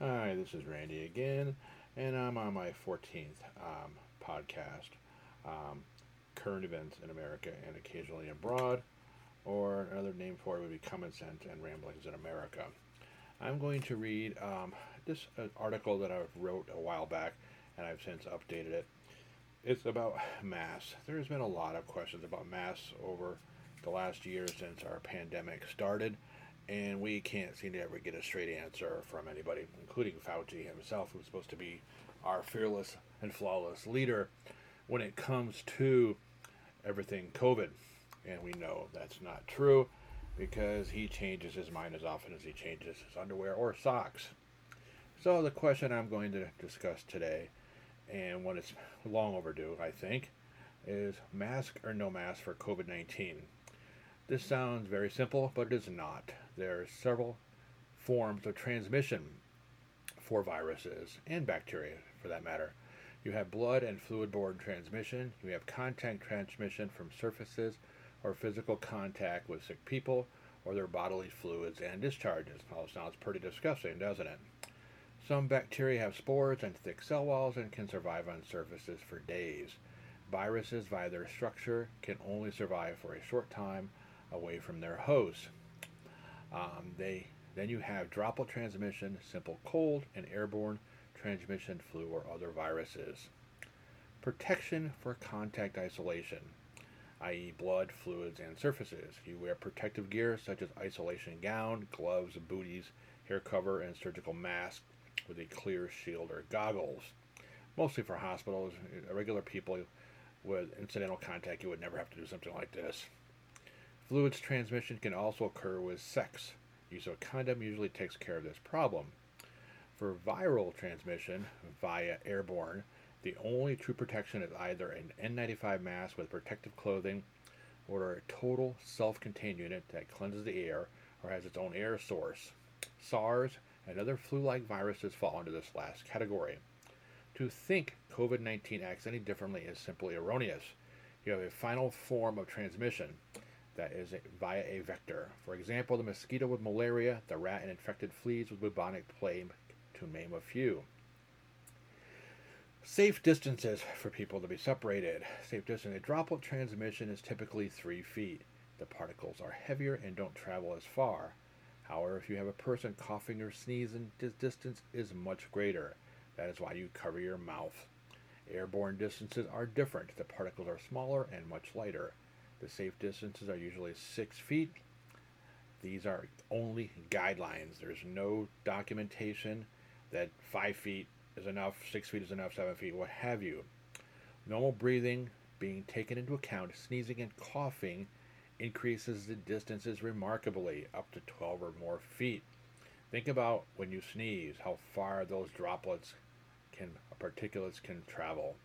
Hi, this is Randy again, and I'm on my 14th um, podcast. Um, current events in America and occasionally abroad, or another name for it would be Common Sense and Ramblings in America. I'm going to read um, this uh, article that I wrote a while back, and I've since updated it. It's about masks. There's been a lot of questions about masks over the last year since our pandemic started and we can't seem to ever get a straight answer from anybody, including Fauci himself, who's supposed to be our fearless and flawless leader when it comes to everything COVID. And we know that's not true because he changes his mind as often as he changes his underwear or socks. So, the question I'm going to discuss today, and one it's long overdue, I think, is mask or no mask for COVID 19. This sounds very simple, but it is not. There are several forms of transmission for viruses and bacteria, for that matter. You have blood and fluid borne transmission, you have contact transmission from surfaces or physical contact with sick people or their bodily fluids and discharges. All sounds pretty disgusting, doesn't it? Some bacteria have spores and thick cell walls and can survive on surfaces for days. Viruses, via their structure, can only survive for a short time away from their host. Um, they then you have droplet transmission, simple cold, and airborne transmission, flu or other viruses. Protection for contact isolation, i.e., blood, fluids, and surfaces. You wear protective gear such as isolation gown, gloves, booties, hair cover, and surgical mask with a clear shield or goggles. Mostly for hospitals, regular people with incidental contact, you would never have to do something like this. Fluids transmission can also occur with sex. Use of a condom usually takes care of this problem. For viral transmission via airborne, the only true protection is either an N95 mask with protective clothing or a total self contained unit that cleanses the air or has its own air source. SARS and other flu like viruses fall into this last category. To think COVID 19 acts any differently is simply erroneous. You have a final form of transmission that is via a vector. For example, the mosquito with malaria, the rat and infected fleas with bubonic plague, to name a few. Safe distances for people to be separated. Safe distance. A droplet transmission is typically three feet. The particles are heavier and don't travel as far. However, if you have a person coughing or sneezing, distance is much greater. That is why you cover your mouth. Airborne distances are different. The particles are smaller and much lighter. The safe distances are usually six feet. These are only guidelines. There's no documentation that five feet is enough, six feet is enough, seven feet, what have you. Normal breathing being taken into account, sneezing and coughing increases the distances remarkably, up to 12 or more feet. Think about when you sneeze, how far those droplets can, particulates can travel.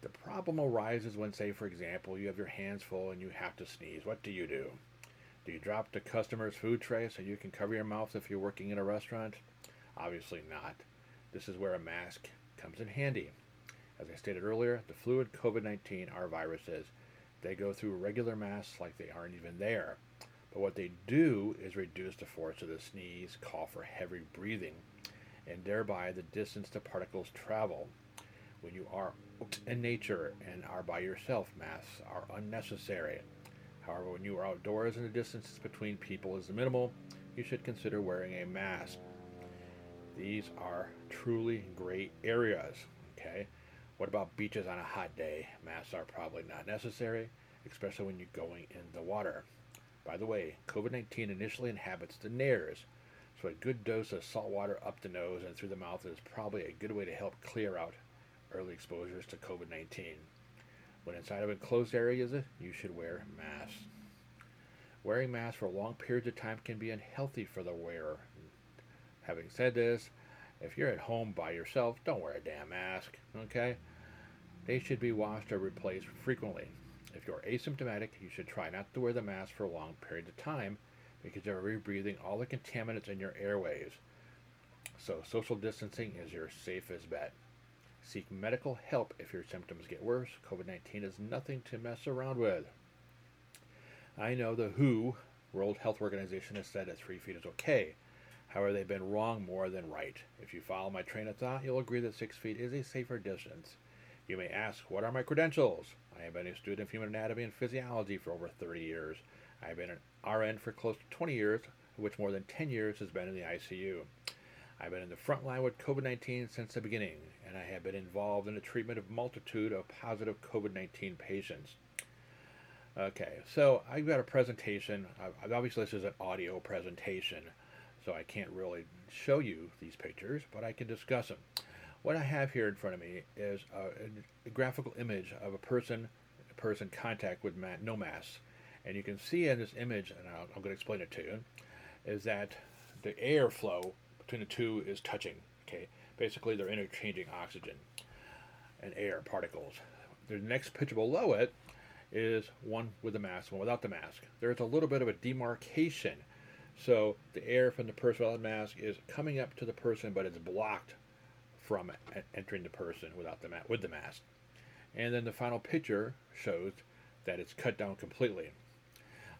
The problem arises when, say, for example, you have your hands full and you have to sneeze. What do you do? Do you drop the customer's food tray so you can cover your mouth if you're working in a restaurant? Obviously not. This is where a mask comes in handy. As I stated earlier, the fluid COVID 19 are viruses. They go through regular masks like they aren't even there. But what they do is reduce the force of the sneeze, cough, or heavy breathing, and thereby the distance the particles travel. When you are in nature and are by yourself, masks are unnecessary. However, when you are outdoors and the distance between people is minimal, you should consider wearing a mask. These are truly great areas. Okay. What about beaches on a hot day? Masks are probably not necessary, especially when you're going in the water. By the way, COVID 19 initially inhabits the nares, so a good dose of salt water up the nose and through the mouth is probably a good way to help clear out early exposures to COVID 19. When inside of enclosed areas, you should wear masks. Wearing masks for long periods of time can be unhealthy for the wearer. Having said this, if you're at home by yourself, don't wear a damn mask, okay? They should be washed or replaced frequently. If you're asymptomatic, you should try not to wear the mask for a long periods of time because you're rebreathing all the contaminants in your airways. So, social distancing is your safest bet. Seek medical help if your symptoms get worse. COVID 19 is nothing to mess around with. I know the WHO, World Health Organization, has said that three feet is okay. However, they've been wrong more than right. If you follow my train of thought, you'll agree that six feet is a safer distance. You may ask, what are my credentials? I have been a student of human anatomy and physiology for over 30 years. I have been an RN for close to 20 years, of which more than 10 years has been in the ICU. I've been in the front line with COVID 19 since the beginning, and I have been involved in the treatment of multitude of positive COVID 19 patients. Okay, so I've got a presentation. Obviously, this is an audio presentation, so I can't really show you these pictures, but I can discuss them. What I have here in front of me is a, a graphical image of a person, a person contact with ma- no mask, and you can see in this image, and i am going to explain it to you, is that the airflow between the two is touching. Okay, basically they're interchanging oxygen and air particles. The next picture below it is one with the mask, one without the mask. There's a little bit of a demarcation. So the air from the person without the mask is coming up to the person, but it's blocked from entering the person without the ma- with the mask. And then the final picture shows that it's cut down completely.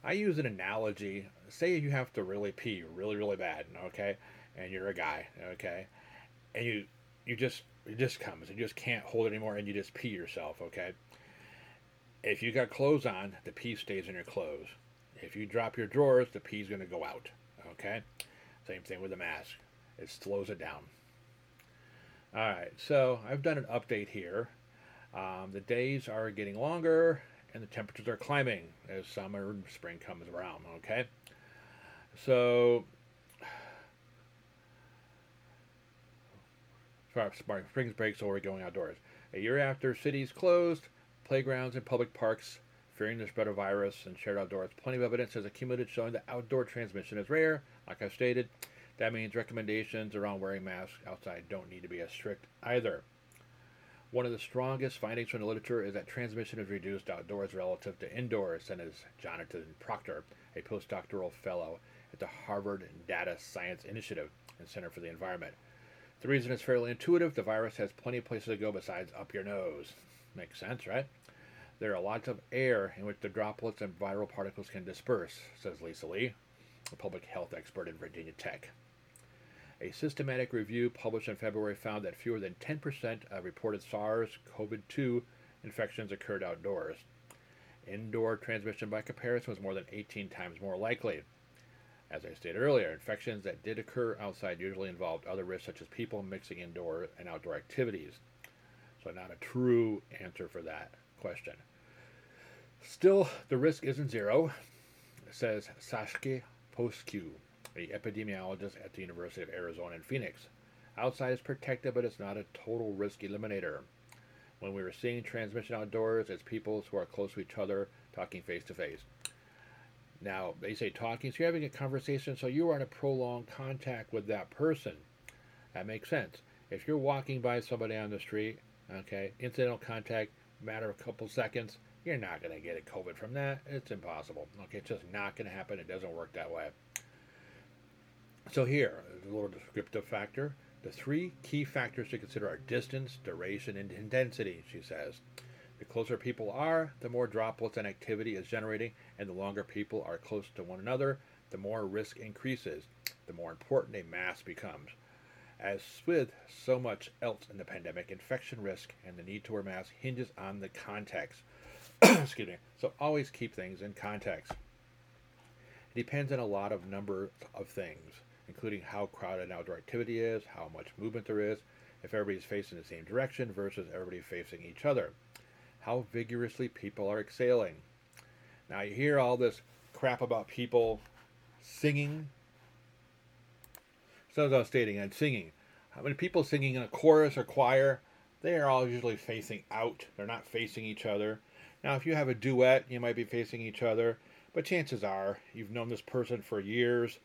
I use an analogy. Say you have to really pee really, really bad, okay? And you're a guy, okay? And you you just it just comes and you just can't hold it anymore and you just pee yourself, okay? If you got clothes on, the pee stays in your clothes. If you drop your drawers, the pee's to go out, okay? Same thing with the mask. It slows it down. All right, so I've done an update here. Um, the days are getting longer and the temperatures are climbing as summer and spring comes around. Okay, so spring breaks, or going outdoors. A year after cities closed, playgrounds and public parks, fearing the spread of virus and shared outdoors, plenty of evidence has accumulated showing that outdoor transmission is rare. Like I've stated, that means recommendations around wearing masks outside don't need to be as strict either. One of the strongest findings from the literature is that transmission is reduced outdoors relative to indoors, and as Jonathan Proctor, a postdoctoral fellow at the Harvard Data Science Initiative and Center for the Environment. The reason is fairly intuitive. The virus has plenty of places to go besides up your nose. Makes sense, right? There are lots of air in which the droplets and viral particles can disperse, says Lisa Lee, a public health expert at Virginia Tech. A systematic review published in February found that fewer than 10% of reported SARS CoV 2 infections occurred outdoors. Indoor transmission, by comparison, was more than 18 times more likely. As I stated earlier, infections that did occur outside usually involved other risks, such as people mixing indoor and outdoor activities. So, not a true answer for that question. Still, the risk isn't zero, says Saskia Popescu, a epidemiologist at the University of Arizona in Phoenix. Outside is protected, but it's not a total risk eliminator. When we were seeing transmission outdoors, it's people who are close to each other talking face to face. Now, they say talking, so you're having a conversation, so you are in a prolonged contact with that person. That makes sense. If you're walking by somebody on the street, okay, incidental contact, matter of a couple seconds, you're not going to get a COVID from that. It's impossible. Okay, it's just not going to happen. It doesn't work that way. So here, a little descriptive factor. The three key factors to consider are distance, duration, and intensity, she says. The closer people are, the more droplets and activity is generating, and the longer people are close to one another, the more risk increases, the more important a mask becomes. As with so much else in the pandemic, infection risk and the need to wear masks hinges on the context. Excuse me. So always keep things in context. It depends on a lot of number of things including how crowded an outdoor activity is, how much movement there is, if everybody's facing the same direction versus everybody facing each other, how vigorously people are exhaling. Now you hear all this crap about people singing. So as I was stating, and singing. How many people singing in a chorus or choir, they are all usually facing out. They're not facing each other. Now, if you have a duet, you might be facing each other, but chances are you've known this person for years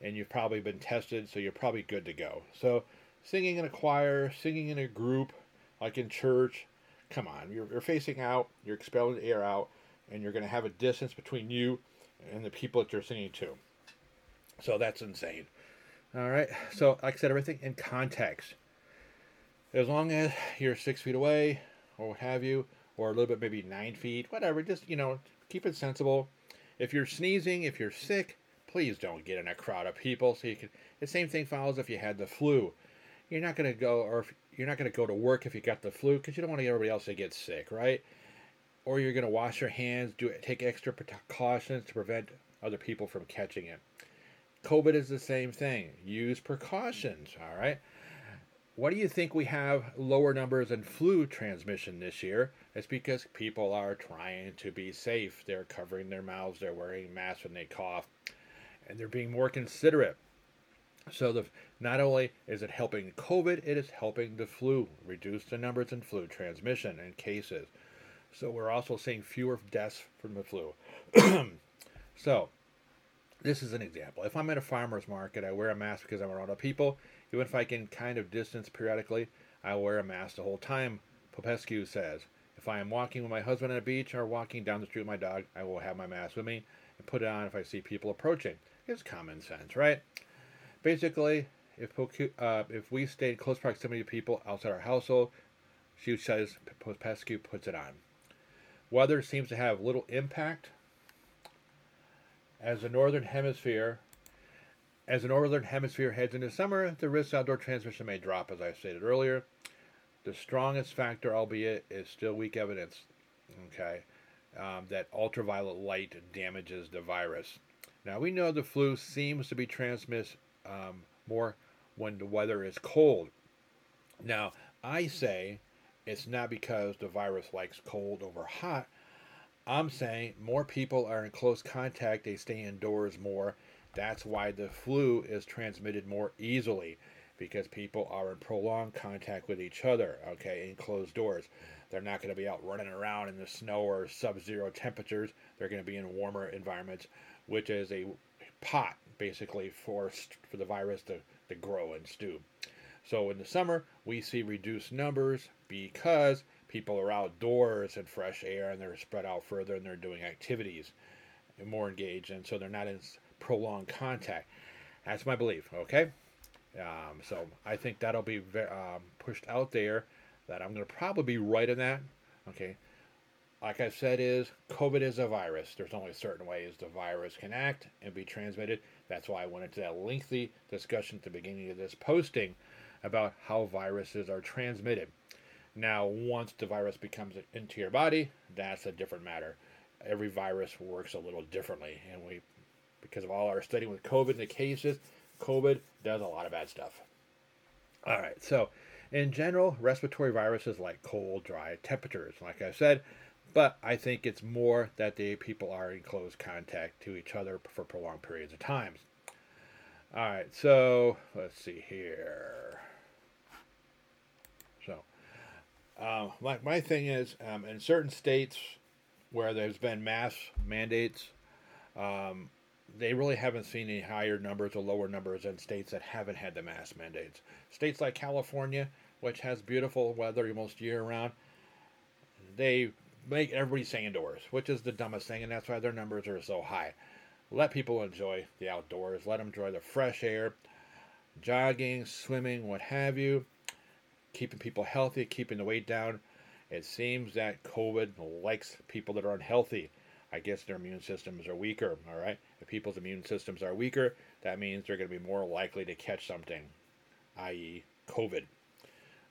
and you've probably been tested, so you're probably good to go. So, singing in a choir, singing in a group, like in church, come on, you're, you're facing out, you're expelling air out, and you're going to have a distance between you and the people that you're singing to. So that's insane. All right. So, like I said, everything in context. As long as you're six feet away, or what have you, or a little bit, maybe nine feet, whatever, just, you know, keep it sensible. If you're sneezing, if you're sick, please don't get in a crowd of people. So you can. The same thing follows if you had the flu. You're not going to go, or if, you're not going to go to work if you got the flu because you don't want everybody else to get sick, right? Or you're going to wash your hands, do take extra precautions to prevent other people from catching it. COVID is the same thing. Use precautions, all right? What do you think we have lower numbers in flu transmission this year? It's because people are trying to be safe. They're covering their mouths, they're wearing masks when they cough, and they're being more considerate. So the not only is it helping COVID, it is helping the flu reduce the numbers in flu transmission and cases. So we're also seeing fewer deaths from the flu. so this is an example. If I'm at a farmer's market, I wear a mask because I'm around other people. Even if I can kind of distance periodically, I wear a mask the whole time. Popescu says. If I am walking with my husband on a beach or walking down the street with my dog, I will have my mask with me and put it on if I see people approaching. It's common sense, right? Basically, if uh, if we stay in close proximity to people outside our household, she says Popescu puts it on. Weather seems to have little impact as the northern hemisphere as the northern hemisphere heads into summer, the risk of outdoor transmission may drop, as I stated earlier. The strongest factor, albeit, is still weak evidence. Okay, um, that ultraviolet light damages the virus. Now we know the flu seems to be transmitted um, more when the weather is cold. Now I say it's not because the virus likes cold over hot. I'm saying more people are in close contact, they stay indoors more. That's why the flu is transmitted more easily because people are in prolonged contact with each other, okay, in closed doors. They're not going to be out running around in the snow or sub zero temperatures. They're going to be in warmer environments, which is a pot basically for, for the virus to, to grow and stew. So in the summer, we see reduced numbers because people are outdoors in fresh air and they're spread out further and they're doing activities and more engaged, and so they're not in prolonged contact. That's my belief. Okay, um, so I think that'll be um, pushed out there. That I'm going to probably be right in that. Okay, like I said, is COVID is a virus. There's only certain ways the virus can act and be transmitted. That's why I went into that lengthy discussion at the beginning of this posting about how viruses are transmitted. Now, once the virus becomes into your body, that's a different matter. Every virus works a little differently, and we, because of all our studying with COVID and the cases, COVID does a lot of bad stuff. All right, so in general, respiratory viruses like cold, dry temperatures, like I said, but I think it's more that the people are in close contact to each other for prolonged periods of times. All right, so let's see here. Uh, my, my thing is, um, in certain states where there's been mass mandates, um, they really haven't seen any higher numbers or lower numbers than states that haven't had the mass mandates. States like California, which has beautiful weather almost year round, they make everybody stay indoors, which is the dumbest thing, and that's why their numbers are so high. Let people enjoy the outdoors, let them enjoy the fresh air, jogging, swimming, what have you keeping people healthy, keeping the weight down. It seems that COVID likes people that are unhealthy. I guess their immune systems are weaker. All right. If people's immune systems are weaker, that means they're going to be more likely to catch something, i.e., COVID.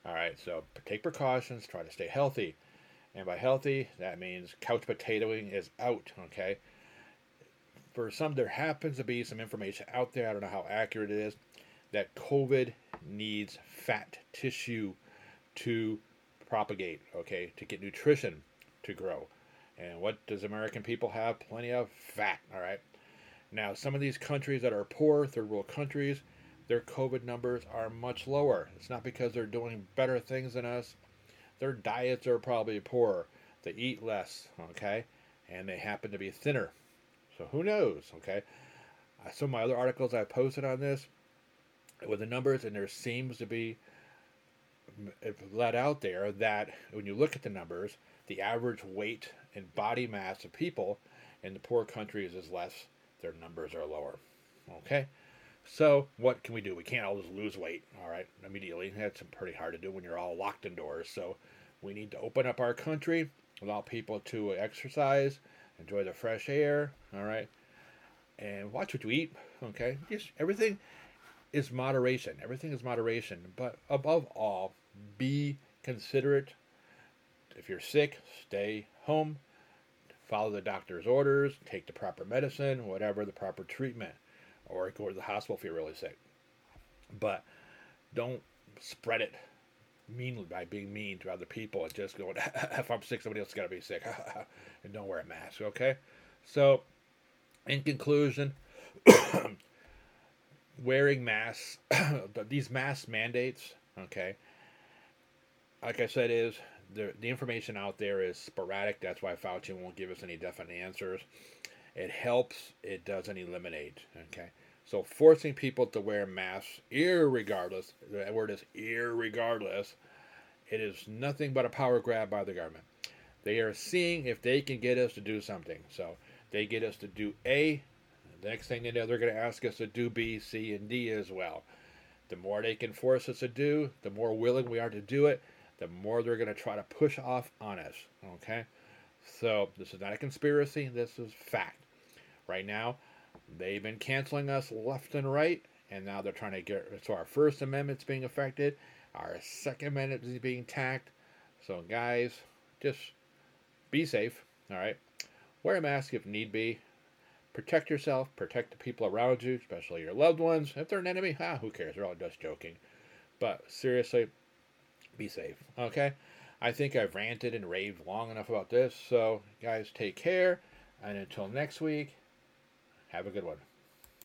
All right. So take precautions. Try to stay healthy. And by healthy, that means couch potatoing is out. Okay. For some, there happens to be some information out there. I don't know how accurate it is that COVID needs fat tissue to propagate, okay, to get nutrition to grow. And what does American people have? Plenty of fat, all right? Now, some of these countries that are poor, third world countries, their COVID numbers are much lower. It's not because they're doing better things than us. Their diets are probably poorer. They eat less, okay? And they happen to be thinner. So who knows, okay? Uh, some of my other articles I posted on this, with the numbers, and there seems to be uh, let out there that when you look at the numbers, the average weight and body mass of people in the poor countries is less, their numbers are lower. Okay? So, what can we do? We can't all just lose weight, all right, immediately. That's pretty hard to do when you're all locked indoors. So, we need to open up our country, allow people to exercise, enjoy the fresh air, all right? and watch what you eat. Okay, just everything is moderation. Everything is moderation. But above all, be considerate. If you're sick, stay home. Follow the doctor's orders. Take the proper medicine, whatever the proper treatment, or go to the hospital if you're really sick. But don't spread it meanly by being mean to other people and just going, if I'm sick, somebody else is going to be sick. and don't wear a mask, okay? So, in conclusion, wearing masks, these mask mandates, okay, like I said, is the, the information out there is sporadic. That's why Fauci won't give us any definite answers. It helps, it doesn't eliminate, okay? So forcing people to wear masks, irregardless, the word is irregardless, it is nothing but a power grab by the government. They are seeing if they can get us to do something. So they get us to do A, the next thing they know, they're going to ask us to do B, C, and D as well. The more they can force us to do, the more willing we are to do it, the more they're going to try to push off on us. Okay? So this is not a conspiracy, this is fact. Right now, they've been canceling us left and right, and now they're trying to get so our First Amendment's being affected, our Second Amendment is being tacked. So guys, just be safe. All right, wear a mask if need be. Protect yourself, protect the people around you, especially your loved ones. If they're an enemy, ah, who cares? They're all just joking. But seriously, be safe. Okay? I think I've ranted and raved long enough about this. So, guys, take care. And until next week, have a good one.